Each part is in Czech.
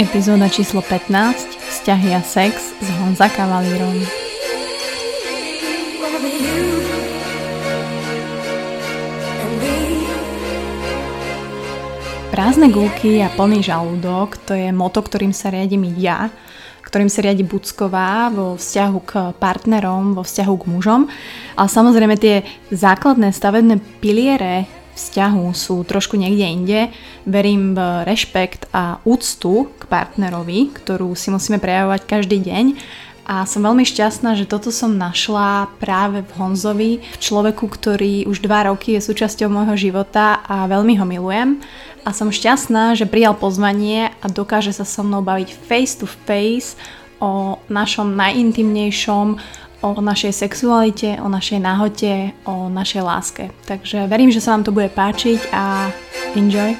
Epizóda číslo 15 Vzťahy a sex s Honza Kavalírom. Prázdne gulky a plný žalúdok, to je moto, ktorým sa riadím ja, ktorým sa riadi Bucková vo vzťahu k partnerom, vo vzťahu k mužom. Ale samozrejme tie základné stavebné piliere vzťahu sú trošku niekde inde. Verím v rešpekt a úctu k partnerovi, ktorú si musíme prejavovať každý deň. A som veľmi šťastná, že toto som našla práve v Honzovi, v človeku, ktorý už dva roky je súčasťou môjho života a veľmi ho milujem. A som šťastná, že prijal pozvanie a dokáže sa so mnou baviť face to face o našom najintimnejšom, o našej sexualite, o našej náhote, o našej láske. Takže verím, že sa vám to bude páčiť a enjoy.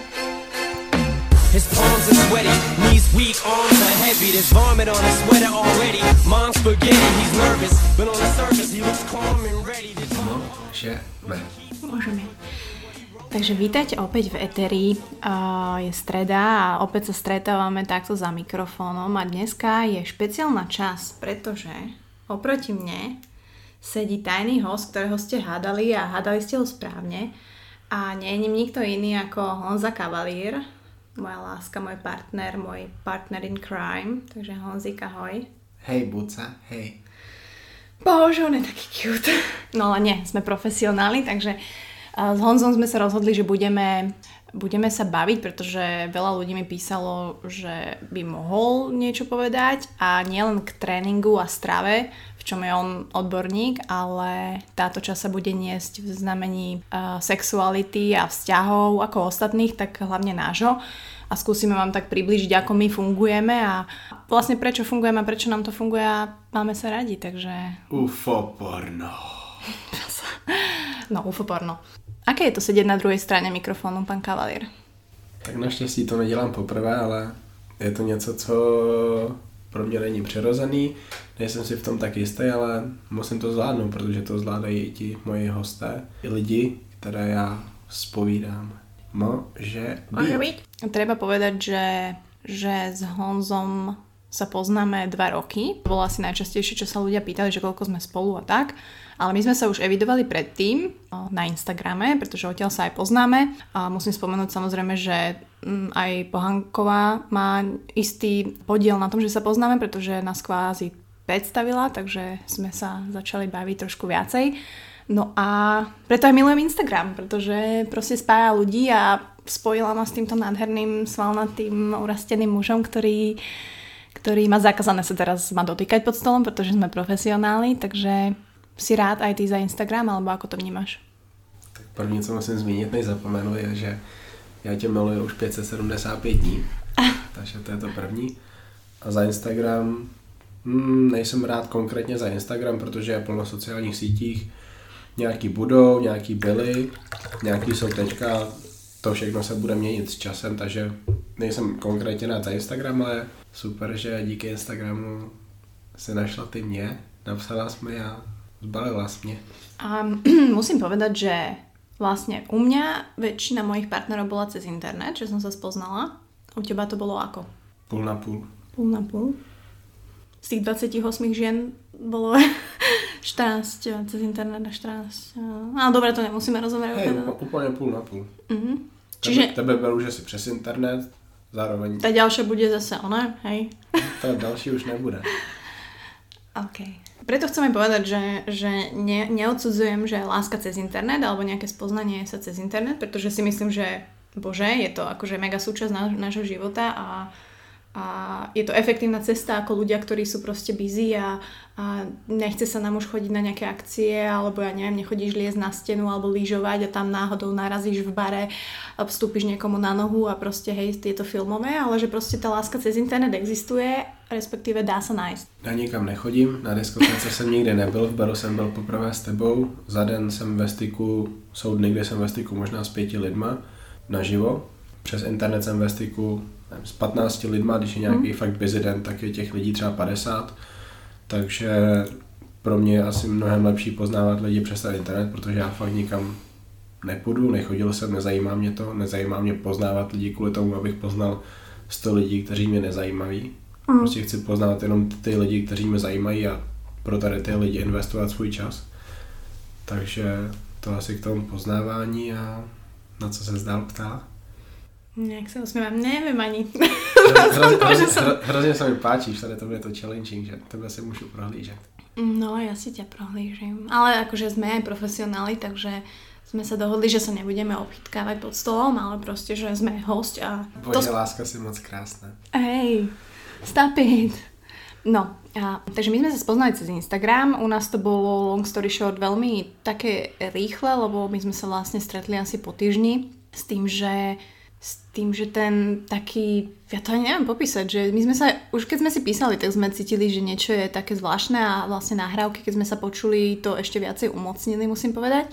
His palms are sweaty, knees weak, arms are heavy. There's vomit on his sweater already. Mom's spaghetti, he's nervous, but on the surface he looks calm and ready. Môžeme. Môžeme. Takže vítajte opäť v Eteri. Uh, je streda a opäť sa stretávame takto za mikrofónom a dneska je špeciálna čas, pretože Oproti mne sedí tajný host, ktorého ste hádali a hádali ste ho správne. A nie je ním nikto iný ako Honza Kavalír, moja láska, môj partner, môj partner in crime. Takže Honzik, ahoj. Hej, Buca, hej. Bože, on je taký cute. No ale nie, sme profesionáli, takže s Honzom sme sa rozhodli, že budeme budeme sa baviť, pretože veľa ľudí mi písalo, že by mohol niečo povedať a nielen k tréningu a strave, v čom je on odborník, ale táto časť sa bude niesť v znamení uh, sexuality a vzťahov ako ostatných, tak hlavne nášho a skúsime vám tak približiť, ako my fungujeme a vlastne prečo fungujeme a prečo nám to funguje a máme sa radi, takže... UFO porno. no, UFO porno. Aké je to sedět na druhé straně mikrofonu, pan Kavalier? Tak naštěstí to nedělám poprvé, ale je to něco, co pro mě není přirozený. Nejsem si v tom tak jistý, ale musím to zvládnout, protože to zvládají i ti moji hosté, i lidi, které já spovídám. Může být. Může být. Treba povedať, že, že s Honzom sa poznáme dva roky. To bolo asi najčastejšie, čo sa ľudia pýtali, že koľko sme spolu a tak. Ale my sme sa už evidovali predtým na Instagrame, pretože odtiaľ sa aj poznáme. A musím spomenúť samozrejme, že mm, aj Pohanková má istý podiel na tom, že sa poznáme, pretože nás kvázi predstavila, takže sme sa začali baviť trošku viacej. No a preto aj milujem Instagram, pretože proste spája ľudí a spojila ma s týmto nádherným, svalnatým, urasteným mužom, ktorý ktorý má zakázané sa teraz ma dotýkať pod stolom, pretože sme profesionáli, takže si rád aj ty za Instagram, alebo ako to vnímáš? Tak první, co musím zmínit, než zapomenu, je, že já tě miluji už 575 dní, takže to je to první. A za Instagram, hmm, nejsem rád konkrétně za Instagram, protože je plno sociálních sítích, nějaký budou, nějaký byly, nějaký jsou teďka, to všechno se bude měnit s časem, takže nejsem konkrétně rád za Instagram, ale super, že díky Instagramu si našla ty mě, napsala mi a zbalila jsi mě. A musím povedať, že vlastne u mňa väčšina mojich partnerov bola cez internet, že som sa spoznala. U teba to bolo ako? Půl na půl. Půl na půl. Z tých 28 žien bolo 14 cez internet a 14. No dobre, to nemusíme rozoberať. Hej, úplne půl na půl. Uh-huh. Čiže... Tebe, tebe beru, že si přes internet, zároveň... Ta ďalšia bude zase ona, hej? Ta další už nebude. OK. Preto chcem aj povedať, že, že ne, neodsudzujem, že láska cez internet alebo nejaké spoznanie sa cez internet, pretože si myslím, že bože, je to akože mega súčasť nášho života a a je to efektívna cesta ako ľudia, ktorí sú proste busy a, a nechce sa nám už chodiť na nejaké akcie alebo ja neviem, nechodíš liesť na stenu alebo lyžovať a tam náhodou narazíš v bare a vstúpiš niekomu na nohu a proste hej, je to filmové, ale že proste tá láska cez internet existuje, respektíve dá sa nájsť. Já nikam nechodím, na diskotéce jsem nikdy nebyl, v baru jsem byl poprvé s tebou, za den jsem ve styku, jsou dny, kde jsem ve styku možná s pěti lidma naživo, přes internet jsem ve styku nevím, s 15 lidma, když je nějaký hmm. fakt busy den, tak je těch lidí třeba 50. Takže pro mě je asi mnohem lepší poznávat lidi přes ten internet, protože já fakt nikam nepůjdu, nechodil jsem, nezajímá mě to, nezajímá mě poznávat lidi kvůli tomu, abych poznal 100 lidí, kteří mě nezajímají. Mm. Prostě chci poznat jenom ty lidi, kteří mě zajímají a pro tady ty lidi investovat svůj čas. Takže to asi k tomu poznávání a na co se zdál ptá. Jak se usmívám, nevím ani. Hrozně, Bože, hrozně, hro- se mi páčíš, tady to bude to challenging, že tebe si můžu prohlížet. No, ja si ťa prohlížim. Ale akože sme aj profesionáli, takže sme sa dohodli, že sa nebudeme obchytkávať pod stolom, ale proste, že sme host a... Bože, láska si moc krásna. Hej, stop it. No, a, takže my sme sa spoznali cez Instagram, u nás to bolo long story short veľmi také rýchle, lebo my sme sa vlastne stretli asi po týždni s tým, že s tým, že ten taký, ja to ani neviem popísať, že my sme sa, už keď sme si písali, tak sme cítili, že niečo je také zvláštne a vlastne nahrávky, keď sme sa počuli, to ešte viacej umocnili, musím povedať.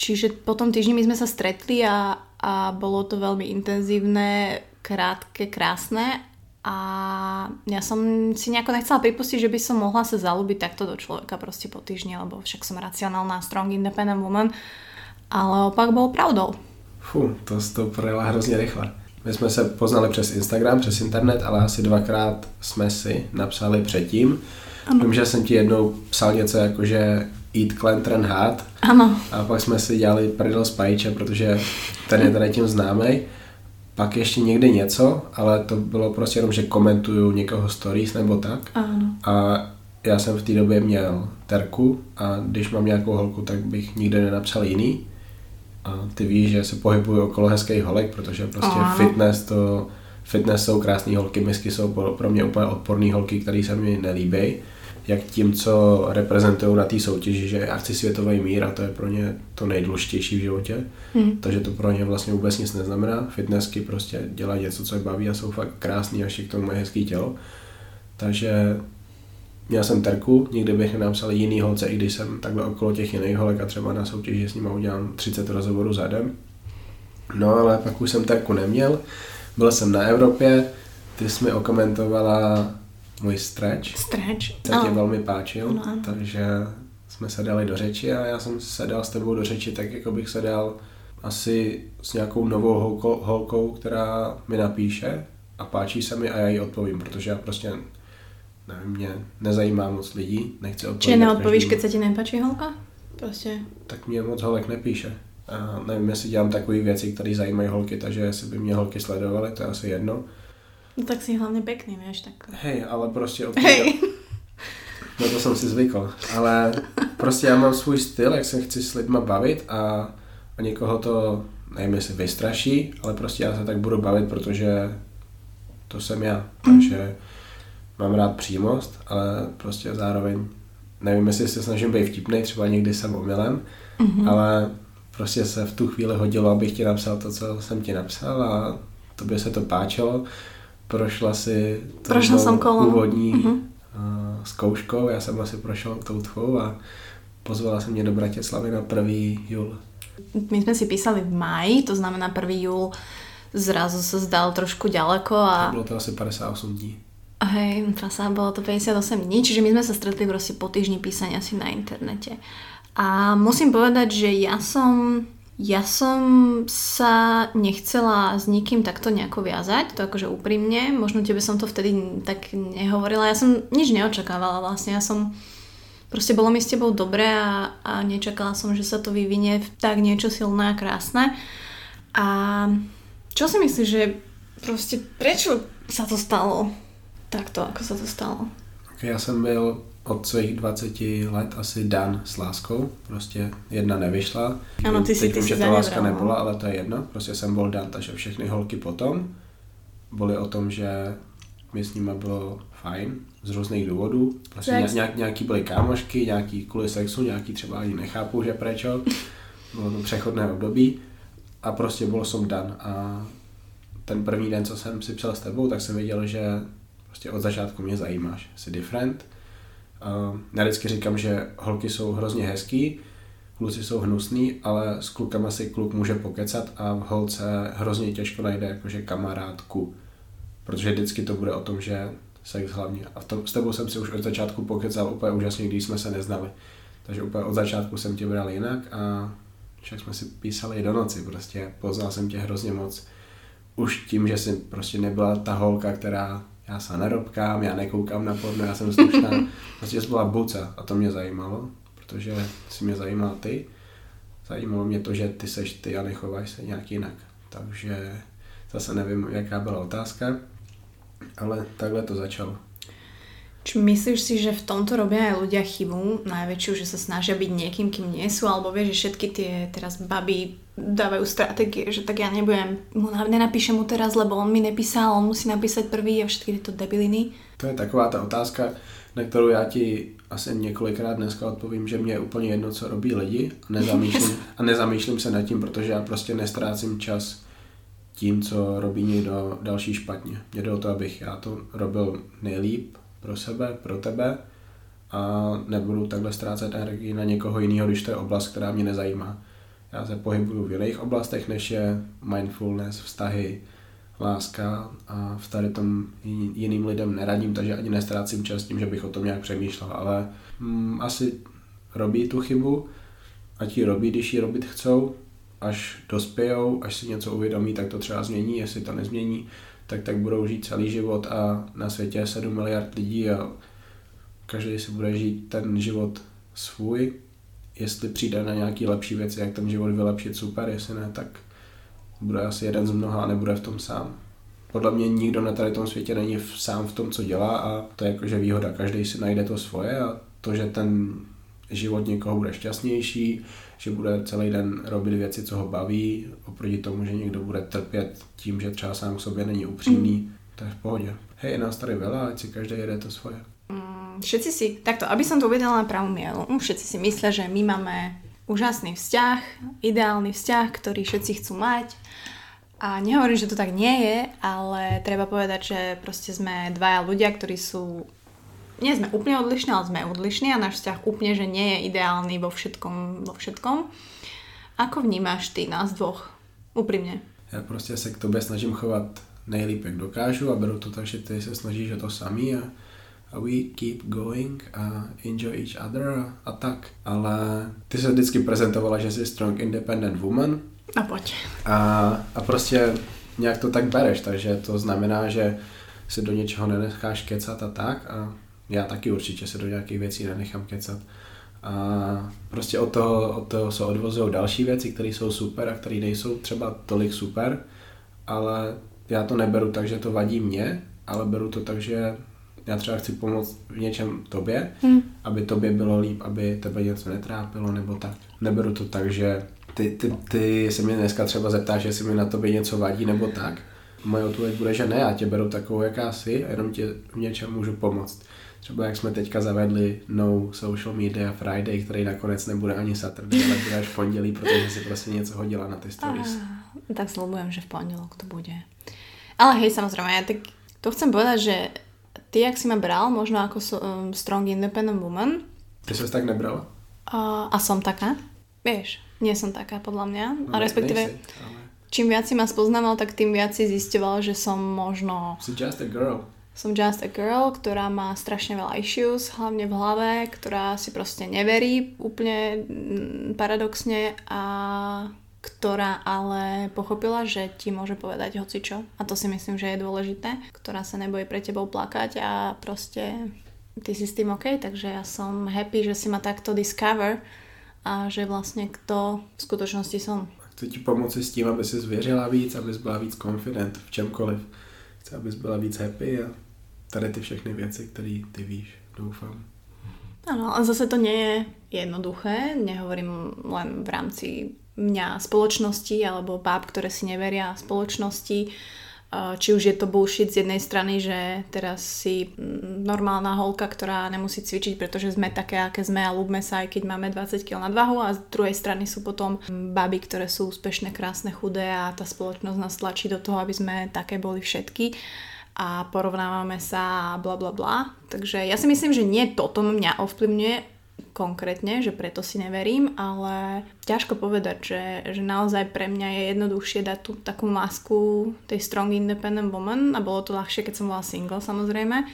Čiže po tom týždni my sme sa stretli a, a bolo to veľmi intenzívne, krátke, krásne a ja som si nejako nechcela pripustiť, že by som mohla sa zalúbiť takto do človeka proste po týždni, lebo však som racionálna, strong, independent woman, ale opak bol pravdou. Fu, to to projela hrozně rychle. My jsme se poznali přes Instagram, přes internet, ale asi dvakrát jsme si napsali předtím. Ano. Vím, že jsem ti jednou psal něco jako, že eat, clean, train, hard. Áno, A pak jsme si dělali prdel s Pajičem, protože ten je tady tím známý. Pak ještě někde něco, ale to bylo prostě jenom, že komentuju někoho stories nebo tak. áno. A já jsem v té době měl terku a když mám nějakou holku, tak bych nikdy nenapsal jiný. A ty víš, že se pohybuju okolo hezkých holek, protože prostě Ano. fitness to fitness jsou krásné holky, misky jsou pro pro mě úplně odporné holky, které se mi nelíbí. Jak tím, co reprezentují na té soutěži, že já chci světový mír a to je pro ně to nejdůležitější v životě. Hm. Takže to pro ně vlastně vůbec nic neznamená. Fitnessky prostě dělají něco, co je baví a jsou fakt krásný a ještě k tomu mají hezký tělo. Takže měl jsem terku, nikdy bych nenapsal jiný holce, i když jsem takhle okolo těch jiných holek a třeba na soutěži s nimi udělám 30 rozhovorů za den. No ale pak už jsem terku neměl, byl jsem na Evropě, ty jsi mi okomentovala můj stretch, Stretch. se tě velmi páčil, Ano, ano. takže jsme se dali do řeči a já jsem se dal s tebou do řeči tak, jako bych se dal asi s nějakou novou holkou, holkou, která mi napíše a páčí se mi a já jí odpovím, protože já prostě nevím, mě nezajímá moc lidí, nechci odpovědět Čiže neodpovíš, keď sa ti nepáči holka? Proste. Tak mě moc holek nepíše. A nevím, jestli dělám takové věci, které zajímají holky, takže jestli by mě holky sledovaly, to je asi jedno. No tak si hlavne pekný, vieš, tak... Hej, ale prostě Hej. No to jsem si zvykl, ale prostě já mám svůj styl, jak se chci s lidma bavit a, a někoho to, nevím jestli vystraší, ale prostě já se tak budu bavit, protože to jsem já, takže mám rád přímost, ale prostě zároveň nevím, jestli se snažím být vtipný, třeba někdy jsem omylem, Mhm. ale prostě se v tu chvíli hodilo, abych ti napsal to, co jsem ti napsal a tobě se to páčilo. Prošla si tou Prošla jsem kolem. úvodní Mhm. uh, zkouškou, já jsem asi prošel tou tvou a pozvala jsem mě do Bratislavy na 1. jul. My sme si písali v máji, to znamená 1. júl zrazu sa zdal trošku ďaleko A a bylo to asi 58 dní. hej, fasa, bolo to 58 dní, čiže my sme sa stretli proste po týždni písania si na internete. A musím povedať, že ja som ja som sa nechcela s nikým takto nejako viazať, to akože úprimne, možno tebe som to vtedy tak nehovorila, ja som nič neočakávala vlastne, ja som proste bolo mi s tebou dobre a, a nečakala som, že sa to vyvinie v tak niečo silné a krásne. A čo si myslíš, že proste prečo sa to stalo takto, ako sa to stalo? Já jsem byl od svých 20 let asi dan s láskou, prostě jedna nevyšla. Ano, ty si- Teď ty už si zanevral, láska no. nebyla, ale to je jedno, prostě jsem byl dan, takže všechny holky potom byly o tom, že mi s nima bylo fajn z různých důvodů. Prostě Sex. nějak, nějaký byly kámošky, nějaký kvůli sexu, nějaký třeba ani nechápu, že prečo. Bylo to přechodné období a prostě byl jsem dan a ten první den, co jsem si psal s tebou, tak jsem viděl, že prostě od začátku mě zajímáš, jsi different. Uh, já vždycky říkám, že holky jsou hrozně hezký, kluci jsou hnusný, ale s klukama si kluk může pokecat a v holce hrozně těžko najde jakože kamarádku. Protože vždycky to bude o tom, že sex hlavně. A v tom, s tebou jsem si už od začátku pokecal úplně úžasně, když jsme se neznali. Takže úplně od začátku jsem tě bral jinak a však jsme si písali i do noci, prostě poznal jsem tě hrozně moc už tím, že si prostě nebyla ta holka, která já se nerobkám, já nekoukám na porno, já jsem slušná. Prostě byla buca a to mě zajímalo, protože si mě zajímal ty. Zajímalo mě to, že ty seš ty a nechováš se nějak jinak. Takže zase nevím, jaká byla otázka, ale takhle to začalo. Či myslíš si, že v tomto robia aj ľudia chybu najväčšiu, že sa snažia byť niekým, kým nie sú, alebo vieš, že všetky tie teraz baby dávajú stratégie, že tak ja nebudem, mu, nenapíšem mu teraz, lebo on mi nepísal, on musí napísať prvý a všetky tyto debiliny. To je taková ta otázka, na kterou já ti asi několikrát dneska odpovím, že mě je úplně jedno, co robí lidi a nezamýšlím, a nezamýšlím se nad tím, protože já prostě nestrácím čas tím, co robí někdo další špatně. Mě jde o to, abych já to robil nejlíp pro sebe, pro tebe a nebudu takhle ztrácet energii na někoho jiného, když to je oblast, která mě nezajímá. Já se pohybuju v jiných oblastech, než je mindfulness, vztahy, láska a v tady tom jiným lidem neradím, takže ani nestrácím čas tím, že bych o tom nějak přemýšlel, ale mm, asi robí tu chybu, ať ji robí, když ji robit chcou, až dospějou, až si něco uvědomí, tak to třeba změní, jestli to nezmění, tak tak budou žít celý život a na světě je 7 miliard lidí a každý si bude žít ten život svůj. Jestli přijde na nějaký lepší věci, jak ten život vylepšit, super, jestli ne, tak bude asi jeden z mnoha a nebude v tom sám. Podle mě nikdo na tady tom světě není sám v tom, co dělá a to je jakože výhoda. Každý si najde to svoje a to, že ten život někoho bude šťastnější, že bude celý den robit věci, co ho baví, oproti tomu, že někdo bude trpět tím, že třeba sám k sobě není upřímný, mm. to je v pohodě. Hej, je nás tady veľa, ať si každý jede to svoje. Mm, všetci si, takto, aby som to uvedela na pravú mieru, všetci si myslia, že my máme úžasný vzťah, ideálny vzťah, ktorý všetci chcú mať. A nehovorím, že to tak nie je, ale treba povedať, že proste sme dvaja ľudia, ktorí sú nie sme úplne odlišní, ale sme odlišní a náš vzťah úplne, že nie je ideálny vo všetkom, vo všetkom. Ako vnímáš ty nás dvoch? Úprimne. Já prostě se k tobě snažím chovat nejlíp, jak dokážu a beru to tak, že ty se snažíš o to samý a, a we keep going a enjoy each other a, a tak. Ale ty se vždycky prezentovala, že jsi strong independent woman. A pojď. A, a prostě nějak to tak bereš, takže to znamená, že si do něčeho nenecháš kecat a tak a já taky určitě se do nějakých věcí nenechám kecat. A prostě od toho, od toho se odvozují další věci, které jsou super a které nejsou třeba tolik super, ale já to neberu tak, že to vadí mě, ale beru to tak, že já třeba chci pomoct v něčem tobě, hmm. aby tobě bylo líp, aby tebe něco netrápilo nebo tak. Neberu to tak, že ty, ty, ty se mě dneska třeba zeptáš, jestli mi na tobě něco vadí nebo tak. Moje odpověď bude, že ne, já tě beru takovou, jaká jsi a jenom tě v něčem můžu pomoct. Třeba jak jsme teďka zavedli No Social Media Friday, který nakonec nebude ani Saturday, ale bude až v pondělí, protože si prostě něco hodila na ty stories. Ah, tak sľubujem, že v pondelok to bude. Ale hej, samozrejme, ja tak to chcem povedať, že ty, jak si ma bral, možno ako so, um, strong independent woman. Ty sa tak nebrala? A, a som taká? Vieš, nie som taká podľa mňa. No, a respektíve, nejsi, ale... čím viac si ma spoznával, tak tým viac si zisťoval, že som možno... Si just a girl som just a girl, ktorá má strašne veľa issues, hlavne v hlave, ktorá si proste neverí úplne mm, paradoxne a ktorá ale pochopila, že ti môže povedať hocičo. A to si myslím, že je dôležité. Ktorá sa nebojí pre tebou plakať a proste ty si s tým OK, takže ja som happy, že si ma takto discover a že vlastne kto v skutočnosti som. Chci ti pomoci s tím, aby si zvěřila víc, abys byla víc confident v čemkoliv. Chci, abys byla víc happy a tady ty všechny věci, které ty víš, doufám. Áno, ale zase to nie je jednoduché, nehovorím len v rámci mňa spoločnosti alebo báb, ktoré si neveria spoločnosti, či už je to bullshit z jednej strany, že teraz si mm, normálna holka, ktorá nemusí cvičiť, pretože sme také, aké sme a ľúbme sa, aj keď máme 20 kg nadvahu a z druhej strany sú potom baby, ktoré sú úspešné, krásne, chudé a tá spoločnosť nás tlačí do toho, aby sme také boli všetky a porovnávame sa a bla bla bla. Takže ja si myslím, že nie toto mňa ovplyvňuje konkrétne, že preto si neverím, ale ťažko povedať, že, že naozaj pre mňa je jednoduchšie dať tú takú masku tej strong independent woman a bolo to ľahšie, keď som bola single samozrejme.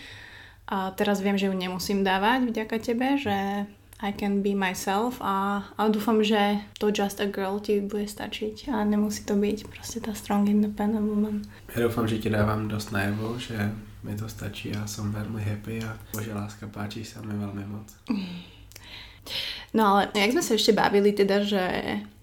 A teraz viem, že ju nemusím dávať vďaka tebe, že I can be myself a, a dúfam, že to just a girl ti bude stačiť a nemusí to byť prostě ta strong independent woman. Já doufám, že ti dávám dost najevo, že mi to stačí a jsem velmi happy a bože láska páči sa mi velmi moc. No ale jak sme sa ešte bavili teda, že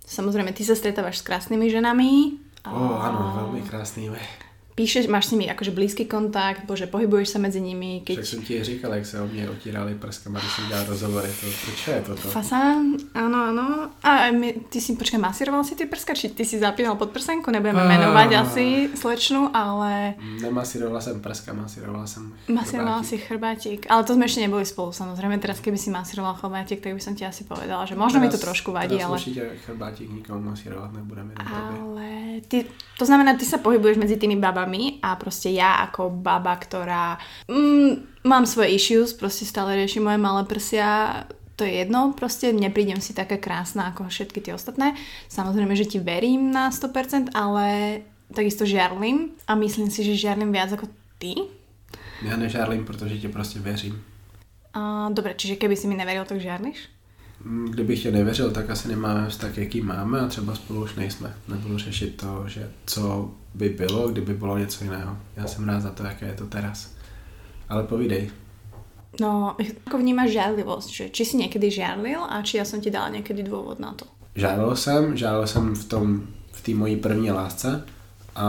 samozrejme ty sa stretávaš s krásnymi ženami. Ó, oh, áno, veľmi krásnymi píšeš, máš s nimi akože blízky kontakt, bože, pohybuješ sa medzi nimi. Keď... Však som ti říkal, jak sa o mne otírali prskama, když som dělal rozhovory, to, to čo je toto? Fasán, áno, áno. A my, ty si, počkaj, masíroval si ty prska, či ty si zapínal pod prsenku, nebudeme ah. menovať asi slečnu, ale... Nemasíroval som prska, masíroval som Masíroval si chrbátik, ale to sme ešte neboli spolu, samozrejme. Teraz keby si masíroval chrbátik, tak by som ti asi povedala, že možno teraz, mi to trošku vadí, ale... určite chrbátik nikomu masírovať nebudeme. Ale ty, to znamená, ty sa pohybuješ medzi tými babami babami a proste ja ako baba, ktorá mm, mám svoje issues, proste stále riešim moje malé prsia, to je jedno, proste neprídem si taká krásna ako všetky tie ostatné. Samozrejme, že ti verím na 100%, ale takisto žiarlim a myslím si, že žiarlim viac ako ty. Ja nežárlim, protože ti prostě věřím. Uh, dobre, čiže keby si mi neveril, tak žiarliš? Mm, kdybych tě nevěřil, tak asi nemáme vztah, jaký máme a třeba spolu už nejsme. Nebudu řešit to, že co by bylo, kdyby bylo něco jiného. Já jsem rád za to, jaké je to teraz. Ale povídej. No, ako vnímáš žiarlivosť? Že či si niekedy žiarlil a či ja som ti dala niekedy dôvod na to? Žádal jsem, žádal jsem v tom, v té mojí první lásce a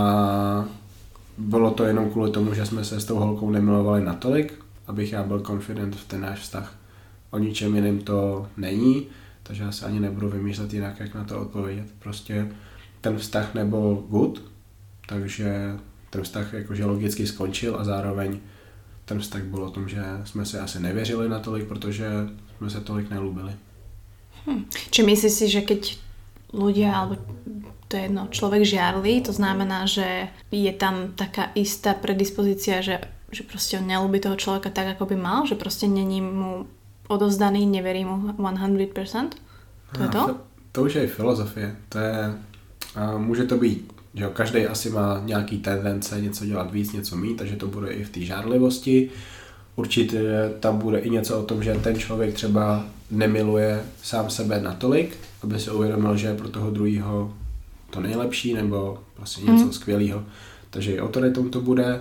bylo to jenom kvůli tomu, že jsme se s tou holkou nemilovali natolik, abych já byl confident v ten náš vztah o ničem jiném to není, takže já se ani nebudu vymýšlet jinak, jak na to odpovědět. Prostě ten vztah nebyl good, takže ten vztah jakože logicky skončil a zároveň ten vztah byl o tom, že jsme se asi nevěřili natolik, protože jsme se tolik nelúbili. Hm. Či myslíš si, že keď ľudia, alebo to je jedno, človek žiarli, to znamená, že je tam taká istá predispozícia, že, že prostě on nelúbi toho človeka tak, ako by mal, že prostě není mu odozdaný, neverím mu 100%? To je to? To už je filozofie. To je, a může to být, že každý asi má nějaký tendence něco dělat víc, něco mít, takže to bude i v té žárlivosti. Určitě tam bude i něco o tom, že ten člověk třeba nemiluje sám sebe natolik, aby si uvědomil, že je pro toho druhého to nejlepší nebo prostě něco mm. skvělého. Takže i o to tom to bude.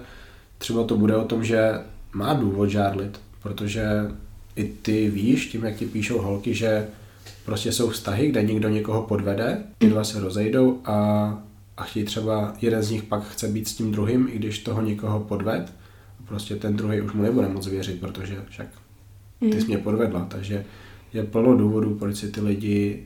Třeba to bude o tom, že má důvod žárlit, protože i ty víš, tím jak ti píšou holky, že prostě jsou vztahy, kde někdo někoho podvede, ty dva se rozejdou a, a chtějí třeba, jeden z nich pak chce být s tím druhým, i když toho někoho podved, prostě ten druhý už mu nebude moc věřit, protože však ty jsi mm. mě podvedla, takže je plno důvodů, proč si ty lidi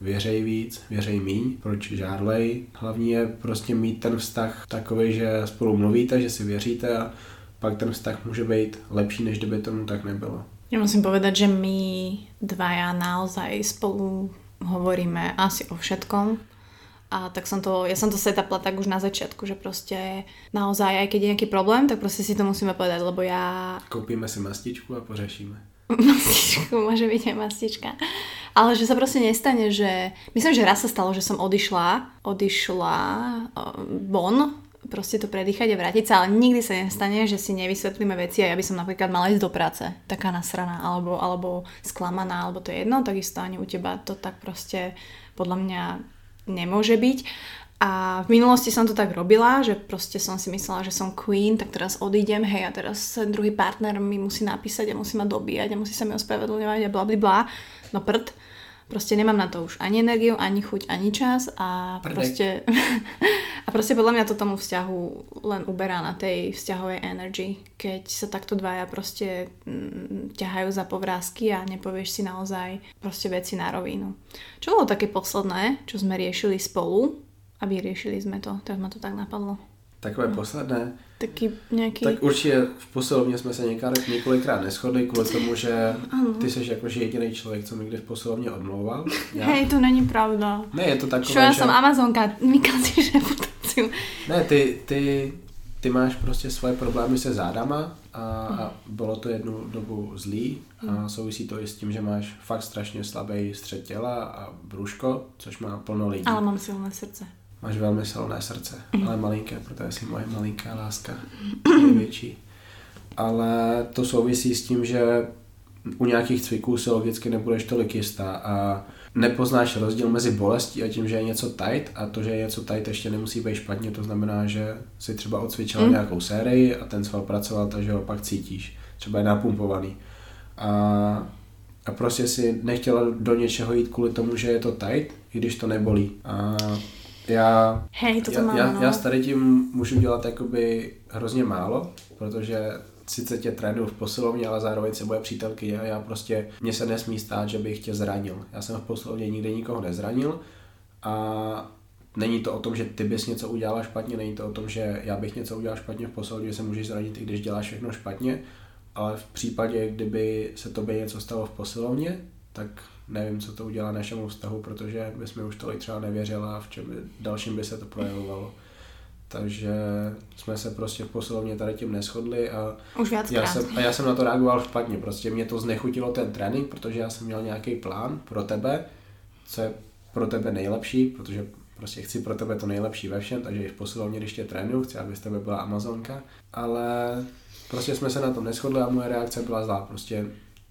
věřej víc, věřej míň, proč žádlej. Hlavní je prostě mít ten vztah takový, že spolu mluvíte, že si věříte a pak ten vztah může být lepší, než kdyby tomu tak nebylo. Ja musím povedať, že my dvaja naozaj spolu hovoríme asi o všetkom. A tak som to, ja som to setapla tak už na začiatku, že proste naozaj, aj keď je nejaký problém, tak proste si to musíme povedať, lebo ja... Koupíme si mastičku a pořešíme. Mastičku, môže byť aj mastička. Ale že sa proste nestane, že... Myslím, že raz sa stalo, že som odišla, odišla von proste to predýchať a vrátiť sa, ale nikdy sa nestane, že si nevysvetlíme veci a ja by som napríklad mala ísť do práce, taká nasraná, alebo, alebo sklamaná, alebo to je jedno, takisto ani u teba to tak proste podľa mňa nemôže byť. A v minulosti som to tak robila, že proste som si myslela, že som queen, tak teraz odídem, hej, a teraz druhý partner mi musí napísať a musí ma dobíjať a musí sa mi ospravedlňovať a bla bla bla. No prd. Proste nemám na to už ani energiu, ani chuť, ani čas a proste a proste podľa mňa to tomu vzťahu len uberá na tej vzťahovej energy, keď sa takto dvaja proste mm, ťahajú za povrázky a nepovieš si naozaj proste veci na rovinu. Čo bolo také posledné, čo sme riešili spolu a vyriešili sme to, tak ma to tak napadlo. Takové posledné? Taky nějaký... Tak určitě v posilovně jsme se několikrát neschodli kvůli tomu, že ty jsi jakože jediný člověk, co mi kdy v posilovně odmlouval. Hej, to není pravda. Ne, je to takové, Čo, já že... jsem Amazonka, mi kazíš reputaci. Ne, ty, ty, ty máš prostě svoje problémy se zádama a, a bylo to jednu dobu zlý a hmm. souvisí to i s tím, že máš fakt strašně slabý střed těla a brůško, což má plno lidí. Ale mám silné srdce. Máš velmi silné srdce, mm. ale malinké, protože jsi moje malinká láska, největší. Ale to souvisí s tím, že u nějakých cviků si logicky nebudeš tolik jistá a nepoznáš rozdíl mezi bolestí a tím, že je něco tight a to, že je něco tight ještě nemusí být špatně, to znamená, že si třeba odcvičila mm. nějakou sérii a ten sval pracoval, takže ho pak cítíš. Třeba je napumpovaný. A, a prostě si nechtěla do něčeho jít kvůli tomu, že je to tight, i když to nebolí. A já, Hej, to já, mám, já, no. já s tady tím můžu dělat jakoby hrozně málo, protože sice tě trénuju v posilovně, ale zároveň se moje přítelky a já prostě, mně se nesmí stát, že bych tě zranil. Já jsem v posilovně nikdy nikoho nezranil a není to o tom, že ty bys něco udělala špatně, není to o tom, že já bych něco udělal špatně v posilovně, že se můžeš zranit, i když děláš všechno špatně, ale v případě, kdyby se tobě něco stalo v posilovně, tak nevím, co to udělá našemu vztahu, protože bychom už tolik třeba nevěřila v čem dalším by se to projevovalo. Takže jsme se prostě v posilovně tady tím neschodli a Už já jsem, a já jsem na to reagoval špatně, prostě mě to znechutilo ten trénink, protože já jsem měl nějaký plán pro tebe, co je pro tebe nejlepší, protože prostě chci pro tebe to nejlepší ve všem, takže i v posilovně, když tě trénuju, chci, aby z tebe byla Amazonka, ale prostě jsme se na tom neschodli a moje reakce byla zlá, prostě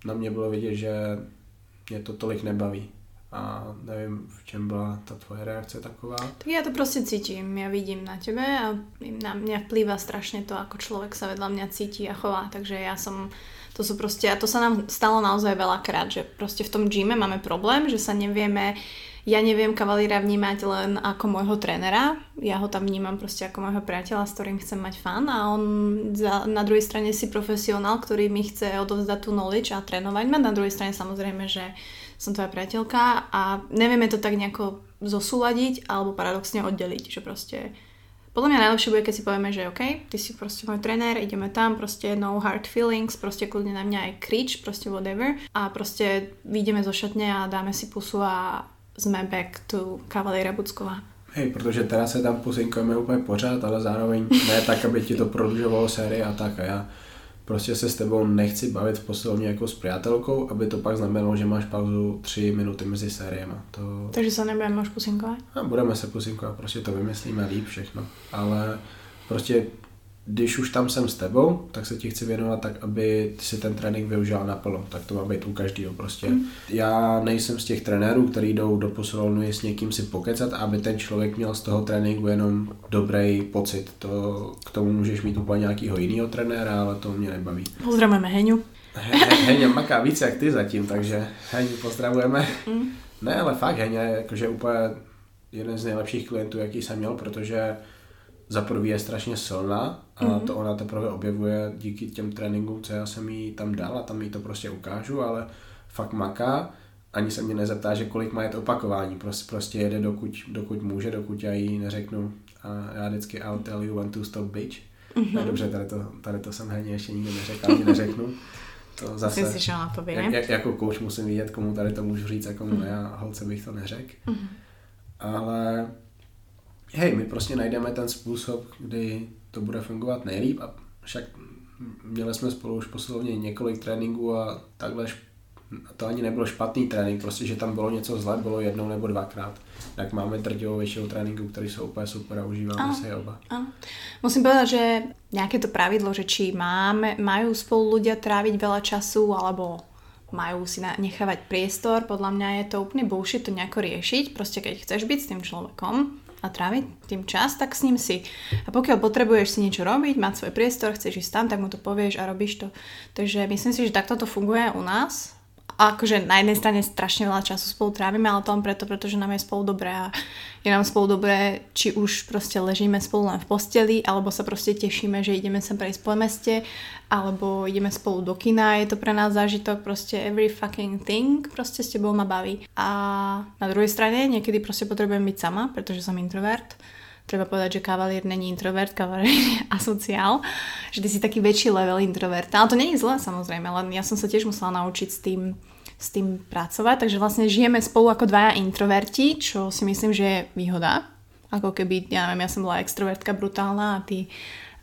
na mě bylo vidět, že mě to tolik nebaví a nevím, v čem byla ta tvoje reakce taková. Tak ja to proste cítim, ja vidím na tebe a na mňa vplýva strašne to, ako človek sa vedľa mňa cíti a chová, takže ja som, to sú proste, a to sa nám stalo naozaj veľakrát, že proste v tom gyme máme problém, že sa nevieme, ja neviem kavalíra vnímať len ako môjho trénera, ja ho tam vnímam proste ako môjho priateľa, s ktorým chcem mať fan a on za, na druhej strane si profesionál, ktorý mi chce odovzdať tú knowledge a trénovať ma, na druhej strane samozrejme, že som tvoja priateľka a nevieme to tak nejako zosúľadiť alebo paradoxne oddeliť, že proste podľa mňa najlepšie bude, keď si povieme, že OK, ty si proste môj tréner, ideme tam, proste no hard feelings, proste kľudne na mňa aj krič, proste whatever a proste vyjdeme zo šatne a dáme si pusu a sme back to Cavaliera Buckova. Hej, protože teda se tam pusinkujeme úplně pořád, ale zároveň ne tak, aby ti to prodlužovalo série a tak. A já prostě se s tebou nechci bavit v posilovně jako s přátelkou, aby to pak znamenalo, že máš pauzu 3 minuty mezi sériema. To... Takže sa nebudeme už pusinkovať? A budeme se pusinkovat, prostě to vymyslíme líp všechno. Ale prostě když už tam jsem s tebou, tak se ti chci věnovat tak, aby ty si ten trénink využil naplno. Tak to má být u každého prostě. Mm. Já nejsem z těch trenérů, kteří jdou do posilovny s někým si pokecat, aby ten člověk měl z toho tréninku jenom dobrý pocit. To, k tomu můžeš mít úplně nějakého jiného trenéra, ale to mě nebaví. Pozdravujeme Heňu. He- Heňa maká víc jak ty zatím, takže Heňu pozdravujeme. Mm. Ne, ale fakt Heňa je jakože úplně jeden z nejlepších klientů, jaký jsem měl, protože za prvý je strašně silná a mm-hmm. to ona teprve objevuje díky těm tréninkům, co já jsem jí tam dal a tam jí to prostě ukážu, ale fakt maká. Ani se mě nezeptá, že kolik má jet opakování, prostě, prostě jede dokud, dokud může, dokud já jí neřeknu a já vždycky I'll tell you when to stop bitch. Mm-hmm. No, dobře, tady to, tady to jsem herně ještě nikdy neřekl, ani neřeknu. To zase, Myslím si, že ona to ví, jak, jak, jako coach musím vidět, komu tady to můžu říct a komu ne, a holce bych to neřekl. Mhm. Ale hej, my prostě najdeme ten způsob, kdy to bude fungovat nejlíp a však měli jsme spolu už posilovně několik tréninků a takhle to ani nebyl špatný trénink, prostě, že tam bylo něco zle, bylo jednou nebo dvakrát. Tak máme drtivou většinu tréninků, které jsou úplně super a užíváme Áno. si je oba. Áno. Musím povedať, že nejaké to pravidlo, že či máme, majú spolu ľudia tráviť veľa času, alebo majú si na, nechávať priestor, podľa mňa je to úplný bullshit to nejako riešiť. Proste keď chceš byť s tým človekom a tráviť tým čas, tak s ním si. A pokiaľ potrebuješ si niečo robiť, mať svoj priestor, chceš ísť tam, tak mu to povieš a robíš to. Takže myslím si, že takto to funguje u nás. Akože na jednej strane strašne veľa času spolu trávime, ale to len preto, pretože nám je spolu dobré a je nám spolu dobré, či už proste ležíme spolu len v posteli, alebo sa proste tešíme, že ideme sa prejsť po meste, alebo ideme spolu do kina, je to pre nás zážitok, proste every fucking thing proste s tebou ma baví. A na druhej strane niekedy proste potrebujem byť sama, pretože som introvert. Treba povedať, že kavalier není introvert, kavalier je asociál, že ty si taký väčší level introverta. Ale to je zlé samozrejme, len ja som sa tiež musela naučiť s tým, s tým pracovať, takže vlastne žijeme spolu ako dvaja introverti, čo si myslím, že je výhoda. Ako keby, ja neviem, ja som bola extrovertka brutálna a ty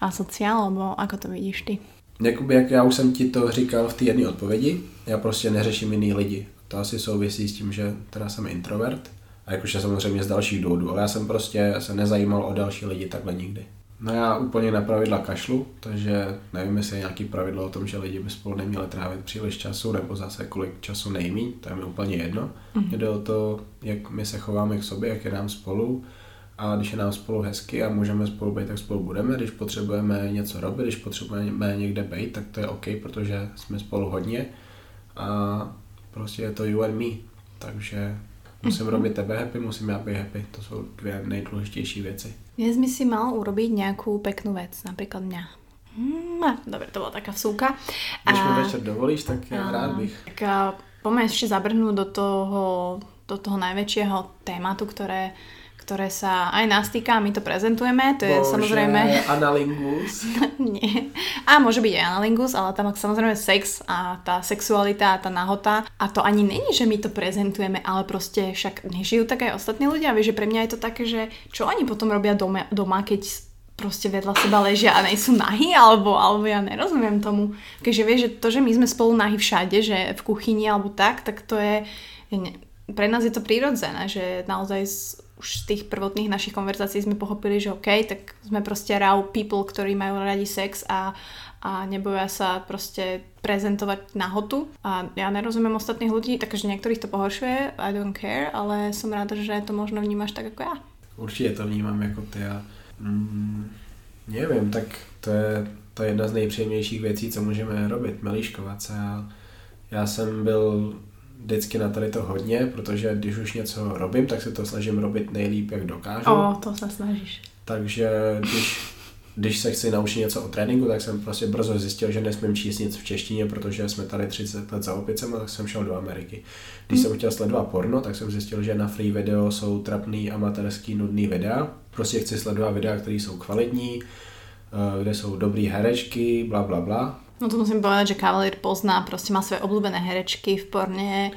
asociál, alebo ako to vidíš ty? Jakoby, jak já už jsem ti to říkal v té jedné odpovědi, já prostě neřeším jiný lidi. To asi souvisí s tím, že teda jsem introvert, a jakože samozřejmě z dalších důvodů, ale já jsem prostě se nezajímal o další lidi takhle nikdy. No já úplně na pravidla kašlu, takže nevím, jestli je nějaký pravidlo o tom, že lidi by spolu neměli trávit příliš času, nebo zase kolik času nejmí, to je mi úplně jedno. Mm-hmm. Jde o to, jak my se chováme k sobě, jak je nám spolu a když je nám spolu hezky a můžeme spolu být, tak spolu budeme. Když potřebujeme něco robit, když potřebujeme někde být, tak to je OK, protože jsme spolu hodně a prostě je to you and me. Takže musím mm-hmm. robit tebe happy, musím já být happy. To jsou dvě nejdůležitější věci. Dnes by si mal urobiť nejakú peknú vec, napríklad mňa. Hmm, dobre, to bola taká vsúka. Když a... mi večer dovolíš, tak ja rád bych. Tak poďme ešte zabrhnúť do toho, do toho najväčšieho tématu, ktoré ktoré sa aj nás týka, my to prezentujeme, to je Bože, samozrejme... analingus. Nie. A môže byť aj analingus, ale tam samozrejme sex a tá sexualita a tá nahota. A to ani není, že my to prezentujeme, ale proste však nežijú tak aj ostatní ľudia. Vieš, že pre mňa je to také, že čo oni potom robia doma, doma keď proste vedľa seba ležia a nejsú nahy, alebo, alebo ja nerozumiem tomu. Keďže vieš, že to, že my sme spolu nahy všade, že v kuchyni alebo tak, tak to je... Ne, pre nás je to prirodzené, že naozaj už z tých prvotných našich konverzácií sme pochopili, že OK, tak sme proste raw people, ktorí majú radi sex a, a neboja sa proste prezentovať nahotu. A ja nerozumiem ostatných ľudí, takže niektorých to pohoršuje, I don't care, ale som rada, že to možno vnímaš tak ako ja. Určitě to vnímám jako ty a mm, nevím, tak to je, to je jedna z nejpříjemnějších věcí, co můžeme robit, melíškovat se. Já jsem byl vždycky na tady to hodně, protože když už něco robím, tak se to snažím robit nejlíp, jak dokážu. O, to se snažíš. Takže když, když se chci naučit něco o tréninku, tak jsem prostě brzo zjistil, že nesmím číst nic v češtině, protože jsme tady 30 let za opicema, tak jsem šel do Ameriky. Když hmm. jsem chtěl sledovat porno, tak jsem zjistil, že na free video jsou trapný, amatérský, nudný videa. Prostě chci sledovat videa, které jsou kvalitní, eh, kde jsou dobré herečky, bla bla bla. No to musím povedať, že Cavalier pozná, proste má svoje obľúbené herečky v porne,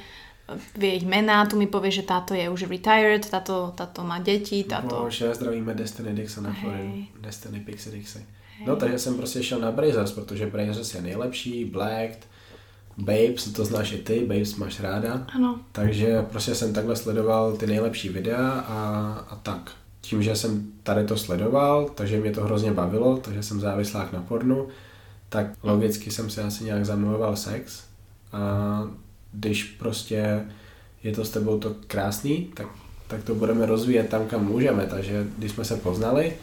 vie ich mená, tu mi povie, že táto je už retired, táto, táto má deti, táto... Bože, zdravíme Destiny Dixon na hey. Destiny Pixie Dixie. Hey. No takže jsem prostě šel na Brazers, protože Brazers je nejlepší, Black, Babes, to znáš i ty, Babes máš ráda. Ano. Takže prostě jsem takhle sledoval ty nejlepší videa a, a tak. Tím, že jsem tady to sledoval, takže mě to hrozně bavilo, takže jsem závislák na pornu, tak logicky jsem si asi nějak zamluvoval sex a když prostě je to s tebou to krásný, tak, tak to budeme rozvíjet tam, kam můžeme. Takže když jsme se poznali,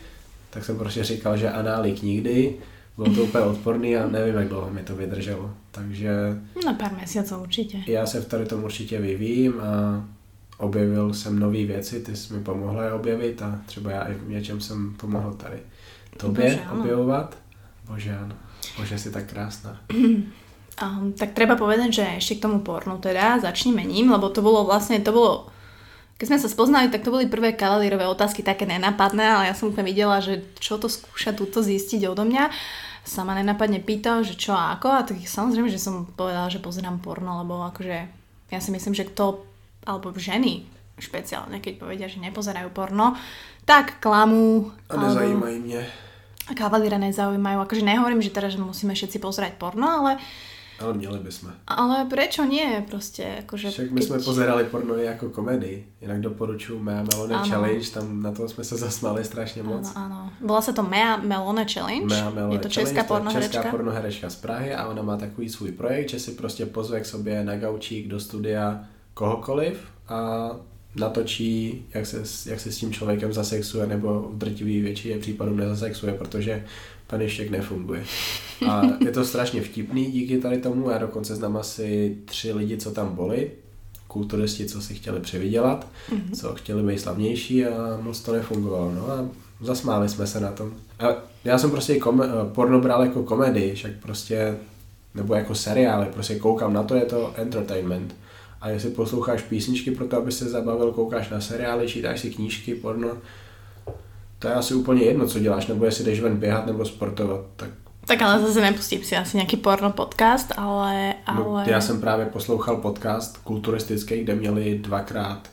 tak jsem prostě říkal, že análik nikdy, bylo to úplně odporný a nevím, jak dlouho mi to vydrželo. Takže... Na pár měsíců určitě. Já se v tady tom určitě vyvíjím a objevil jsem nové věci, ty jsi mi pomohla je objevit a třeba já i v něčem jsem pomohl tady tobě Bože, objevovat. Bože, ano. Bože, si tak krásna. Um, tak treba povedať, že ešte k tomu pornu teda začneme ním, lebo to bolo vlastne, to bolo keď sme sa spoznali, tak to boli prvé kavalírové otázky také nenapadné, ale ja som úplne videla, že čo to skúša túto zistiť odo mňa. Sama nenapadne pýtal, že čo a ako a tak samozrejme, že som povedala, že pozerám porno, lebo akože ja si myslím, že kto, alebo ženy špeciálne, keď povedia, že nepozerajú porno, tak klamú. A nezajímají alebo... mne. Kavalíra nezaujímajú. Akože nehovorím, že teraz že musíme všetci pozerať porno, ale ale měli bychom. Ale prečo nie? Prostě, akože... Však my keď... jsme pozerali porno jako komedii. Jinak doporučuji Mea Melone ano. Challenge, tam na to jsme se zasmáli strašně moc. Ano, ano. Byla se to Mea Melone Challenge. Mea Melone je to česká pornoherečka. Česká pornoherečka z Prahy a ona má takový svůj projekt, že si prostě pozve k sobě na gaučík do studia kohokoliv a natočí, jak se, jak se s tím člověkem zasexuje, nebo v drtivý většině případů nezasexuje, protože paneštěk nefunguje. A je to strašně vtipný díky tady tomu. Já dokonce znám asi tři lidi, co tam byli, kulturisti, co si chtěli přivydělat, mm-hmm. co chtěli být slavnější a moc to nefungovalo. No a zasmáli jsme se na tom. A já jsem prostě kom- porno bral jako komedii, však prostě, nebo jako seriály, prostě koukám na to, je to entertainment. A jestli posloucháš písničky pro to, aby se zabavil, koukáš na seriály, čítáš si knížky, porno, to je asi úplně jedno, co děláš, nebo jestli jdeš ven běhat nebo sportovat, tak tak ale zase nepustím si asi nějaký porno podcast, ale... No, ale... No, já jsem právě poslouchal podcast kulturistický, kde měli dvakrát,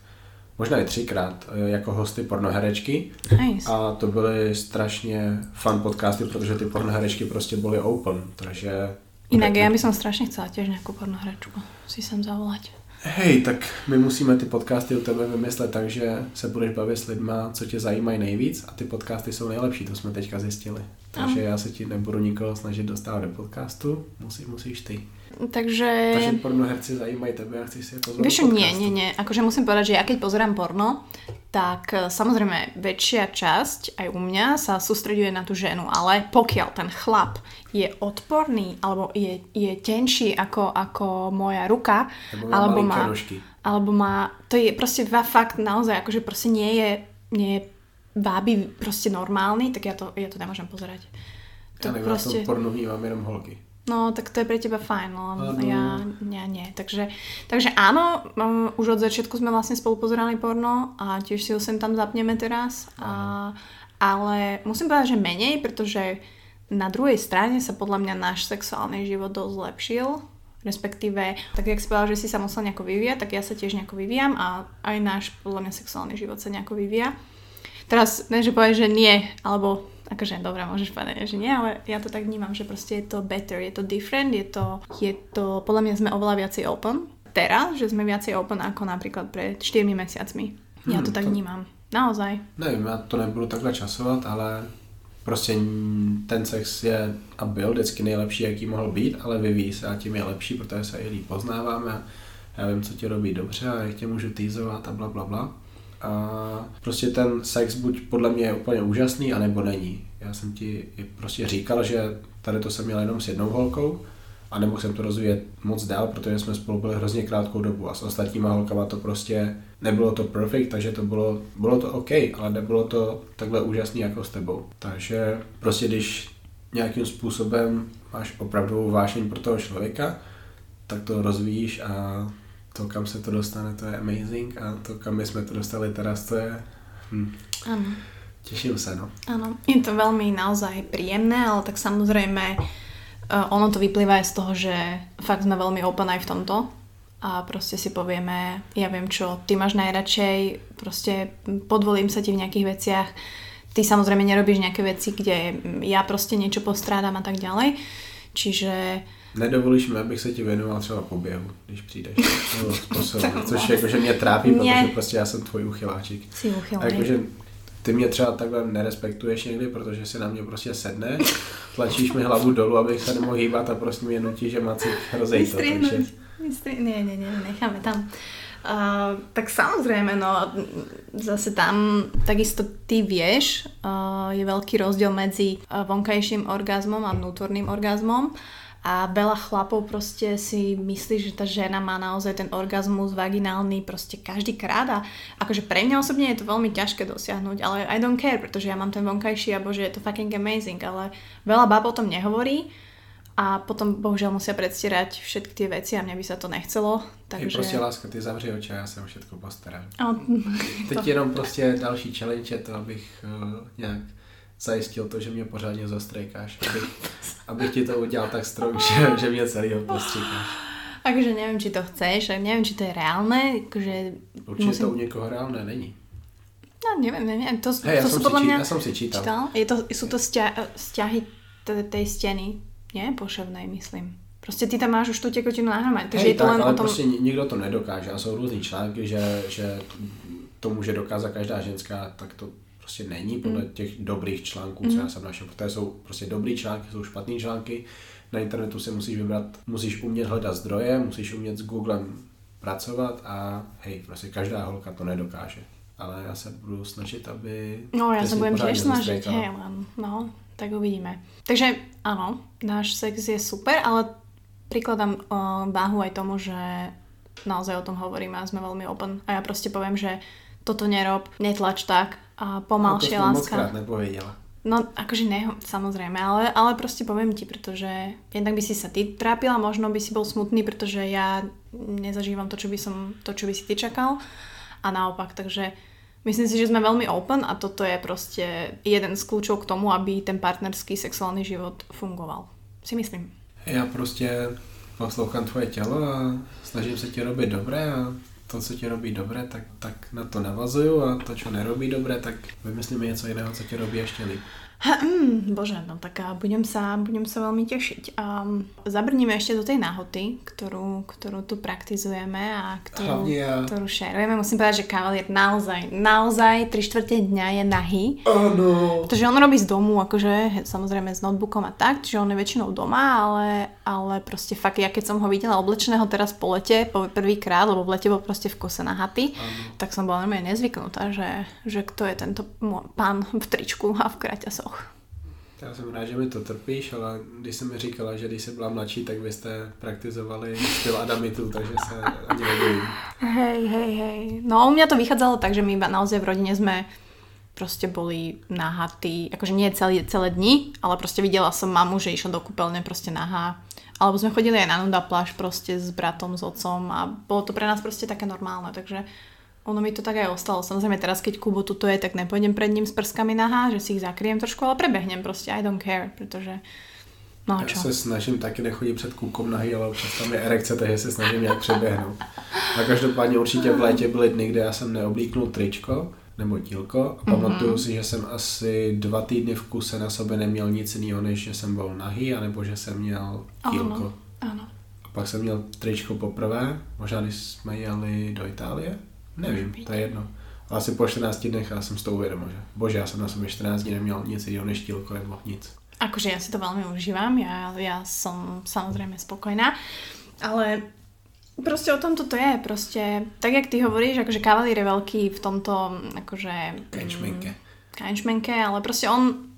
možná i třikrát, eh, jako hosty pornoherečky. Nice. A to byly strašně fun podcasty, protože ty pornoherečky prostě byly open, takže... Jinak já bych strašně chcela těž nějakou pornoherečku si sem zavolať. Hej, tak my musíme ty podcasty u tebe vymyslet tak, že se budeš bavit s lidma, co tě zajímají nejvíc a ty podcasty jsou nejlepší, to jsme teďka zjistili. Takže já se ti nebudu nikoho snažit dostávat do podcastu, musí, musíš ty. Takže... Takže pornoherci zajímají tebe a chceš si je pozvať Vieš, nie, nie, nie. Akože musím povedať, že ja keď pozerám porno, tak e, samozrejme väčšia časť aj u mňa sa sústreďuje na tú ženu, ale pokiaľ ten chlap je odporný alebo je, je tenší ako, ako moja ruka, Alebo má alebo má, alebo má, to je proste fakt naozaj, akože proste nie je, nie je váby proste normálny, tak ja to, ja to nemôžem pozerať. Já nevím, proste... já to porno vnímám jenom holky. No, tak to je pre teba fajn, no Áno. ja, ja nie. Takže, takže áno, um, už od začiatku sme vlastne spolu pozerali porno a tiež si ho sem tam zapneme teraz. A, ale musím povedať, že menej, pretože na druhej strane sa podľa mňa náš sexuálny život dosť zlepšil. Respektíve, tak jak si povedal, že si sa musel nejako vyvíjať, tak ja sa tiež nejako vyvíjam a aj náš podľa mňa sexuálny život sa nejako vyvíja. Teraz, ne, že povieš, že nie, alebo akože dobré, môžeš povedať, že nie, ale ja to tak vnímam, že proste je to better, je to different, je to, je to podľa mňa sme oveľa viacej open. Teraz, že sme viacej open ako napríklad pred 4 mesiacmi. Ja to Hmm, tak to- vnímam. Naozaj. Nevím, já to nebudu takhle časovat, ale prostě ten sex je a byl vždycky nejlepší, jaký mohl být, ale vyvíjí se a tím je lepší, protože se i líp poznáváme a já vím, co tě robí dobře a jak tě můžu týzovat a bla, bla, bla. A prostě ten sex buď podle mě je úplně úžasný, anebo není. Já jsem ti prostě říkal, že tady to jsem měl jenom s jednou holkou, a nebo jsem to rozvíjet moc dál, protože jsme spolu byli hrozně krátkou dobu a s ostatníma holkama to prostě nebylo to perfect, takže to bylo, bylo to OK, ale nebylo to takhle úžasný jako s tebou. Takže prostě když nějakým způsobem máš opravdu vášeň pro toho člověka, tak to rozvíjíš a to, kam se to dostane, to je amazing. A to, kam my jsme to dostali teraz, to je... Hm, Áno. těším se, no. Áno, je to veľmi naozaj príjemné, ale tak samozrejme uh, ono to vyplýva aj z toho, že fakt sme veľmi open aj v tomto. A proste si povieme, ja viem čo, ty máš najradšej, proste podvolím sa ti v nejakých veciach, ty samozrejme nerobíš nejaké veci, kde ja proste niečo postrádam a tak ďalej, čiže Nedovolíš mi, abych se ti věnoval třeba po běhu, když přijdeš. Nebo z posilovny, což jakože mě trápí, Mě- protože prostě já jsem tvůj uchyláčik. si A uchylný. jakože ty mě třeba takhle nerespektuješ někdy, protože si na mě prostě sedneš, tlačíš mi hlavu dolů, abych se nemohl hýbat a prostě mě nutí, že maci hrozej to. Takže Nie, nie, nie, necháme tam. Uh, tak samozrejme, no zase tam takisto ty vieš, uh, je veľký rozdiel medzi uh, vonkajším orgazmom a vnútorným orgazmom a veľa chlapov proste si myslí, že tá žena má naozaj ten orgazmus vaginálny proste každý krát a akože pre mňa osobne je to veľmi ťažké dosiahnuť, ale I don't care, pretože ja mám ten vonkajší a bože je to fucking amazing, ale veľa bab o tom nehovorí a potom bohužiaľ musia predstierať všetky tie veci a mne by sa to nechcelo. Takže... Takže... prostě láska, ty zavři oči a já se o všechno postarám. A, Teď jenom prostě další challenge je to, abych uh, nějak zajistil to, že mě pořádně zastrejkáš, abych, abych ti to udělal tak strong, že, že mě celýho postříkáš. akože neviem, či to chceš, a neviem, či to je reálne. Akože Určitě to u někoho reálné není. No neviem, neviem. To, já to jsem sú si mňa... já jsem si čítal. Čítal? Je to, sú to vzťahy t- tej steny, nie? Poševnej, myslím. Prostě ty tam máš už tu tekutinu nahromady, takže Hej, je to tak, len ale o tom... prostě ni- nikdo to nedokáže a jsou různý články, že, že to může dokázat každá ženská, tak to prostě není podle Mm. těch dobrých článků, co já jsem našel, protože jsou prostě dobrý články, jsou špatný články, na internetu si musíš vybrat, musíš umět hledat zdroje, musíš umět s Googlem pracovat a hej, prostě každá holka to nedokáže. Ale já se budu snažit, aby... No sa si budem snažiť, zastriekala. hej, no, tak uvidíme. Takže áno, náš sex je super, ale prikladám uh, váhu aj tomu, že naozaj o tom hovoríme a sme veľmi open a ja proste poviem, že toto nerob, netlač tak a No, to pomalšie jsem moc láska. krát nepověděla. No, akože ne, samozrejme, ale, ale proste poviem ti, pretože jednak by si sa ty trápila, možno by si bol smutný, pretože ja nezažívam to, čo by, som, to, čo by si ty čakal a naopak, takže myslím si, že sme veľmi open a toto je proste jeden z kľúčov k tomu, aby ten partnerský sexuálny život fungoval. Si myslím. Já prostě poslouchám tvoje tělo a snažím se ti robit dobré a to, co ti robí dobré, tak, tak na to navazuju a to, co nerobí dobré, tak vymyslíme něco jiného, co ti robí ještě líp. Hm, bože, no tak budem sa, budem sa veľmi tešiť. Um, zabrníme ešte do tej nahoty, ktorú, ktorú tu praktizujeme a ktorú, ja. ktorú šerujeme. Musím povedať, že kavalier naozaj, naozaj 3 čtvrte dňa je nahý. Áno. Pretože on robí z domu, akože samozrejme s notebookom a tak, čiže on je väčšinou doma, ale, ale proste fakt, ja keď som ho videla oblečeného teraz po lete, po prvýkrát, lebo v lete bol proste v kose nahatý, tak som bola normálne nezvyknutá, že, že kto je tento pán v tričku a v kraťasoch. Já jsem rád, že mi to trpíš, ale když jsem mi říkala, že když jsi byla mladší, tak vy jste praktizovali styl Adamitu, takže se ani nevím. Hej, hej, hej. No u mňa to vychádzalo tak, že my naozaj v rodine sme proste boli nahatí, akože nie celé, celé dni, ale proste videla som mamu, že išla do kúpeľne proste nahá. Alebo sme chodili aj na nuda pláž proste s bratom, s otcom a bolo to pre nás proste také normálne, takže ono mi to tak aj ostalo. Samozrejme teraz, keď Kubo tuto je, tak nepôjdem pred ním s prskami nahá, že si ich zakriem trošku, ale prebehnem proste, I don't care, pretože No Já čo? se snažím taky nechodit před kůkom nahý, ale občas tam je erekce, takže se snažím nějak přeběhnout. A každopádně určitě v létě byly dny, kde já jsem neoblíknul tričko nebo dílko a pamatuju mm-hmm. si, že jsem asi dva týdny v kuse na sobě neměl nic jiného, než že jsem byl nahý, anebo že jsem měl dílko. Ano, ano. A pak jsem měl tričko poprvé, možná když jsme jeli do Itálie, nevím, to je jedno. Ale asi po 14 dnech já jsem s tou uvědomil, že bože, já jsem na sobě 14 dní neměl nic jiného než dílko nebo nic. Akože ja si to veľmi užívam, ja, ja som samozrejme spokojná, ale proste o tom toto je, proste tak jak ty hovoríš, akože kavalír je veľký v tomto akože... Kančmenke. Kančmenke, ale proste on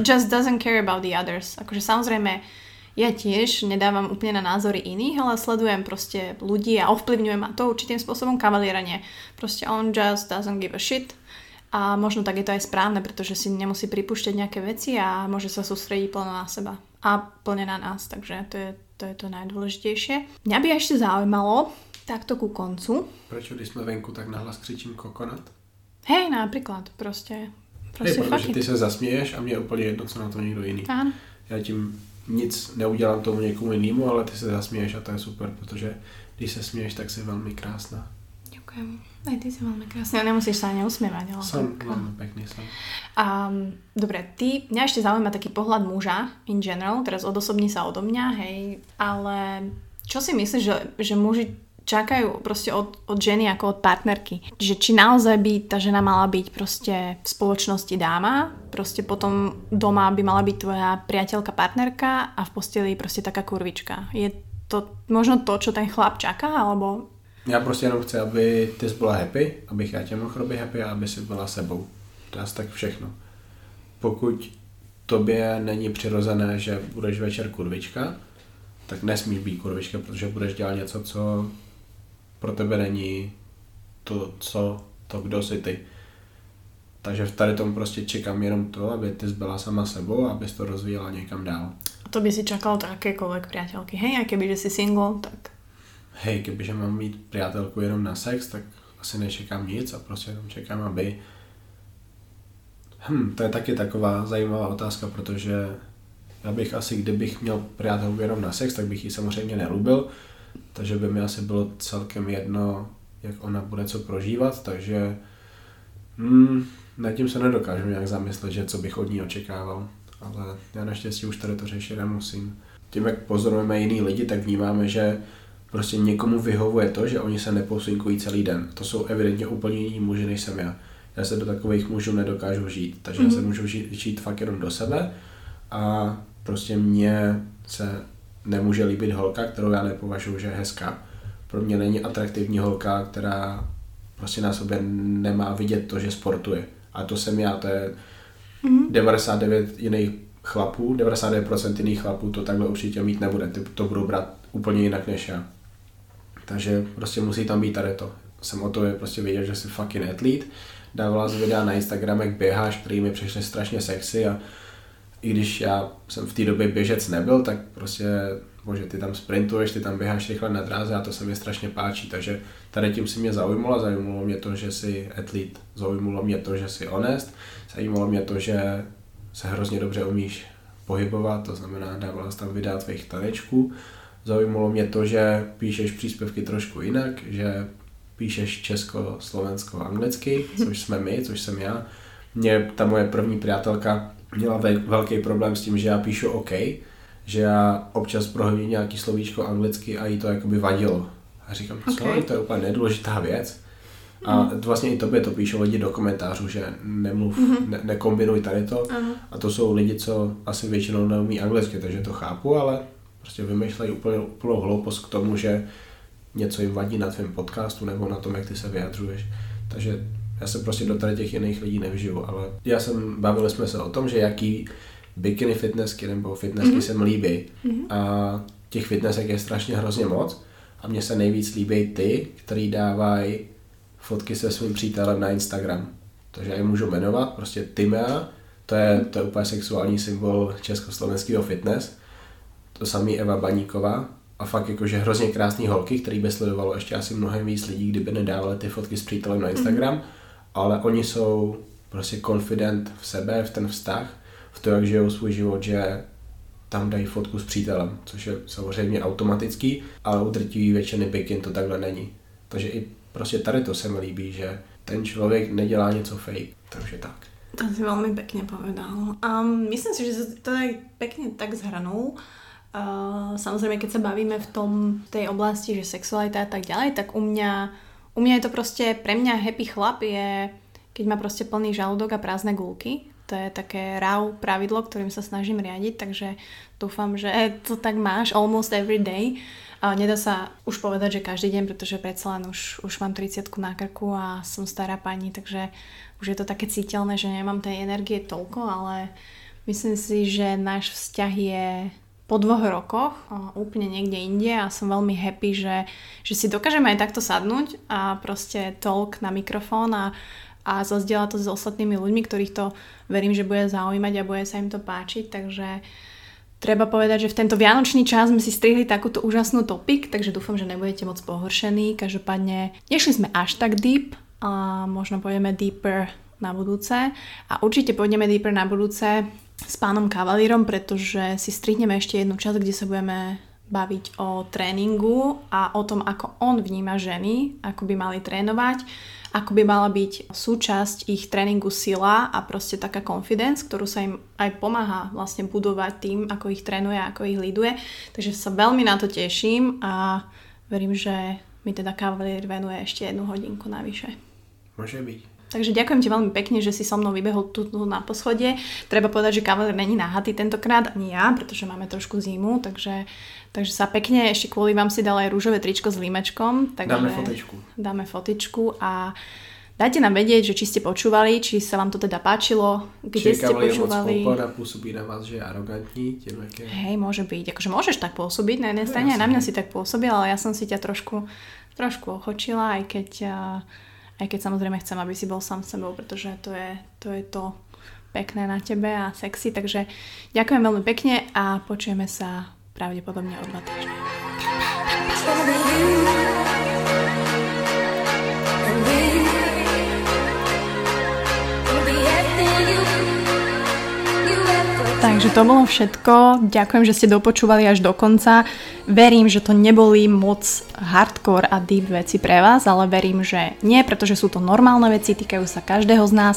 just doesn't care about the others. Akože samozrejme ja tiež nedávam úplne na názory iných, ale sledujem proste ľudí a ovplyvňuje ma to určitým spôsobom kavaliera nie. Proste on just doesn't give a shit a možno tak je to aj správne, pretože si nemusí pripúšťať nejaké veci a môže sa sústrediť plno na seba a plne na nás, takže to je to, je to najdôležitejšie. Mňa by ešte zaujímalo, takto ku koncu. Proč, když jsme venku, tak nahlas křičím kokonat? Hej, napríklad, proste. proste Hej, protože ty se zasměješ a mě je úplně jedno, co na to někdo jiný. Áno. Já tím nic neudělám tomu někomu jinému, ale ty se zasměješ a to je super, protože když se směješ, tak jsi velmi krásná. Ďakujem. Aj ty si veľmi krásna. Nemusíš sa ani usmievať. Ale som tak... veľmi pekný som. Um, dobre, ty, mňa ešte zaujíma taký pohľad muža in general, teraz odosobní sa odo mňa, hej, ale čo si myslíš, že, že muži čakajú proste od, od ženy ako od partnerky. Že či naozaj by tá žena mala byť proste v spoločnosti dáma, proste potom doma by mala byť tvoja priateľka, partnerka a v posteli proste taká kurvička. Je to možno to, čo ten chlap čaká, alebo já prostě jenom chci, aby ty jsi byla happy, abych já tě mohl robit happy a aby si byla sebou. To je tak všechno. Pokud tobě není přirozené, že budeš večer kurvička, tak nesmíš být kurvička, protože budeš dělat něco, co pro tebe není to, co, to, kdo jsi ty. Takže v tady tom prostě čekám jenom to, aby ty byla sama sebou a abys to rozvíjela někam dál. A to by si čakal to akékoľvek priateľky. Hej, a keby, že si single, tak hej, kdybyže mám mít přátelku jenom na sex, tak asi nečekám nic a prostě jenom čekám, aby... Hm, to je taky taková zajímavá otázka, protože já bych asi, kdybych měl přátelku jenom na sex, tak bych ji samozřejmě nelubil, takže by mi asi bylo celkem jedno, jak ona bude co prožívat, takže hm, nad tím se nedokážu nějak zamyslet, že co bych od ní očekával, ale já naštěstí už tady to řešit nemusím. Tím, jak pozorujeme jiný lidi, tak vnímáme, že prostě někomu vyhovuje to, že oni se neposunkují celý den. To jsou evidentně úplně jiní muži, než jsem já. Já se do takových mužů nedokážu žít, takže mm-hmm. já se mhm. můžu žít, žít fakt jenom do sebe a prostě mně se nemůže líbit holka, kterou já nepovažuji, že je hezká. Pro mě není atraktivní holka, která prostě na sobě nemá vidět to, že sportuje. A to jsem já, to je mm-hmm. 99 jiných chlapů, 99% jiných chlapů to takhle určitě mít nebude. Ty to budou brát úplně jinak než já. Takže prostě musí tam být tady to. Jsem o to je prostě věděl, že jsi fucking athlete. Dávala z videa na Instagram, jak běháš, který mi přišly strašně sexy a i když já jsem v té době běžec nebyl, tak prostě, bože, ty tam sprintuješ, ty tam běháš rychle na dráze a to se mi strašně páčí, takže tady tím si mě zaujmulo, zajímalo mě to, že jsi athlete, zaujmulo mě to, že jsi honest, zajímalo mě to, že se hrozně dobře umíš pohybovat, to znamená dávala tam videa tvých tanečků Zaujímalo mě to, že píšeš příspěvky trošku jinak, že píšeš česko, slovensko, anglicky, což jsme my, což jsem já. Mě ta moje první přátelka měla velký problém s tím, že já píšu OK, že já občas prohodím nějaký slovíčko anglicky a jí to jakoby vadilo. A říkám, co, okay. to je úplně nedůležitá věc. A mm. vlastně i tobě to píšou lidi do komentářů, že nemluv, mm-hmm. ne, nekombinuj tady to. Uh-huh. A to jsou lidi, co asi většinou neumí anglicky, takže to chápu, ale prostě vymýšlejí úplně úplnou hloupost k tomu, že něco jim vadí na tvém podcastu nebo na tom, jak ty se vyjadřuješ. Takže já se prostě do tady těch jiných lidí nevžiju, ale já jsem, bavili jsme se o tom, že jaký bikini fitnessky nebo fitnessky mm-hmm. se mi líbí. Mm-hmm. A těch fitnessek je strašně hrozně moc a mně se nejvíc líbí ty, který dávají fotky se svým přítelem na Instagram. Takže já je můžu jmenovat, prostě Timea, to je, to je úplně sexuální symbol československého fitness. To samý Eva Baníková, a fakt jakože hrozně krásný holky, který by sledovalo ještě asi mnohem víc lidí, kdyby nedávali ty fotky s přítelem na Instagram, mm-hmm. Ale oni jsou prostě confident v sebe, v ten vztah, v to, jak žijou svůj život, že tam dají fotku s přítelem, což je samozřejmě automatický, ale u drtivé většiny bikin to takhle není. Takže i prostě tady to se mi líbí, že ten člověk nedělá něco fake, takže tak. To si veľmi pekne povedal. Um, myslím si, že to je pekne tak zhrnul. Uh, samozrejme, keď sa bavíme v tom, tej oblasti, že sexualita a tak ďalej, tak u mňa, u mňa je to proste, pre mňa happy chlap je, keď má proste plný žalúdok a prázdne gulky. To je také raw pravidlo, ktorým sa snažím riadiť, takže dúfam, že to tak máš almost every day. Uh, nedá sa už povedať, že každý deň, pretože predsa len už, už mám 30 na krku a som stará pani, takže už je to také cítelné, že nemám tej energie toľko, ale myslím si, že náš vzťah je po dvoch rokoch úplne niekde inde a som veľmi happy, že, že si dokážeme aj takto sadnúť a proste talk na mikrofón a, a zazdieľať to s ostatnými ľuďmi, ktorých to verím, že bude zaujímať a bude sa im to páčiť, takže treba povedať, že v tento vianočný čas sme si strihli takúto úžasnú topik, takže dúfam, že nebudete moc pohoršení. Každopádne nešli sme až tak deep a možno pôjdeme deeper na budúce. A určite pôjdeme deeper na budúce s pánom Kavalírom, pretože si strihneme ešte jednu časť, kde sa budeme baviť o tréningu a o tom, ako on vníma ženy, ako by mali trénovať, ako by mala byť súčasť ich tréningu sila a proste taká confidence, ktorú sa im aj pomáha vlastne budovať tým, ako ich trénuje, ako ich liduje. Takže sa veľmi na to teším a verím, že mi teda Kavalír venuje ešte jednu hodinku navyše. Môže byť. Takže ďakujem ti veľmi pekne, že si so mnou vybehol tu, na poschodie. Treba povedať, že kavaler není nahatý tentokrát, ani ja, pretože máme trošku zimu, takže, takže sa pekne ešte kvôli vám si dala aj rúžové tričko s límečkom. Takže dáme fotičku. Dáme fotičku a dajte nám vedieť, že či ste počúvali, či sa vám to teda páčilo, kde či ste počúvali. Či pôsobí na vás, že je arrogantní? Těmeké... Hej, môže byť. Akože môžeš tak pôsobiť na jednej strane, aj na mňa si tak pôsobil, ale ja som si ťa trošku, trošku ochočila, aj keď uh, aj keď samozrejme chcem, aby si bol sám sebou, pretože to je to, je to pekné na tebe a sexy. Takže ďakujem veľmi pekne a počujeme sa pravdepodobne o dva týždne. Takže to bolo všetko. Ďakujem, že ste dopočúvali až do konca. Verím, že to neboli moc hardcore a deep veci pre vás, ale verím, že nie, pretože sú to normálne veci, týkajú sa každého z nás.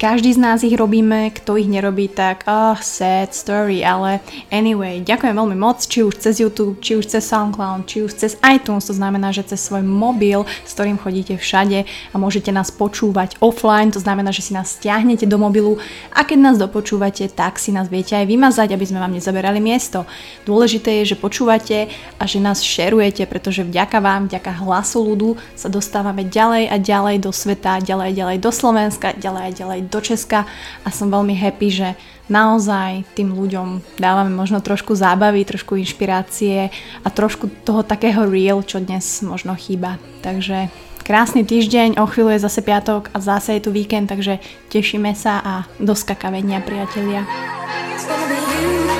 Každý z nás ich robíme, kto ich nerobí, tak oh, sad story, ale anyway, ďakujem veľmi moc, či už cez YouTube, či už cez SoundCloud, či už cez iTunes, to znamená, že cez svoj mobil, s ktorým chodíte všade a môžete nás počúvať offline, to znamená, že si nás stiahnete do mobilu a keď nás dopočúvate, tak si nás viete aj vymazať, aby sme vám nezaberali miesto. Dôležité je, že počúvate a že nás šerujete, pretože vďaka vám, vďaka hlasu ľudu sa dostávame ďalej a ďalej do sveta, ďalej a ďalej do Slovenska, ďalej a ďalej do Česka a som veľmi happy, že naozaj tým ľuďom dávame možno trošku zábavy, trošku inšpirácie a trošku toho takého real, čo dnes možno chýba. Takže krásny týždeň, o chvíľu je zase piatok a zase je tu víkend, takže tešíme sa a do skakavenia priatelia. Takže to bolo všetko.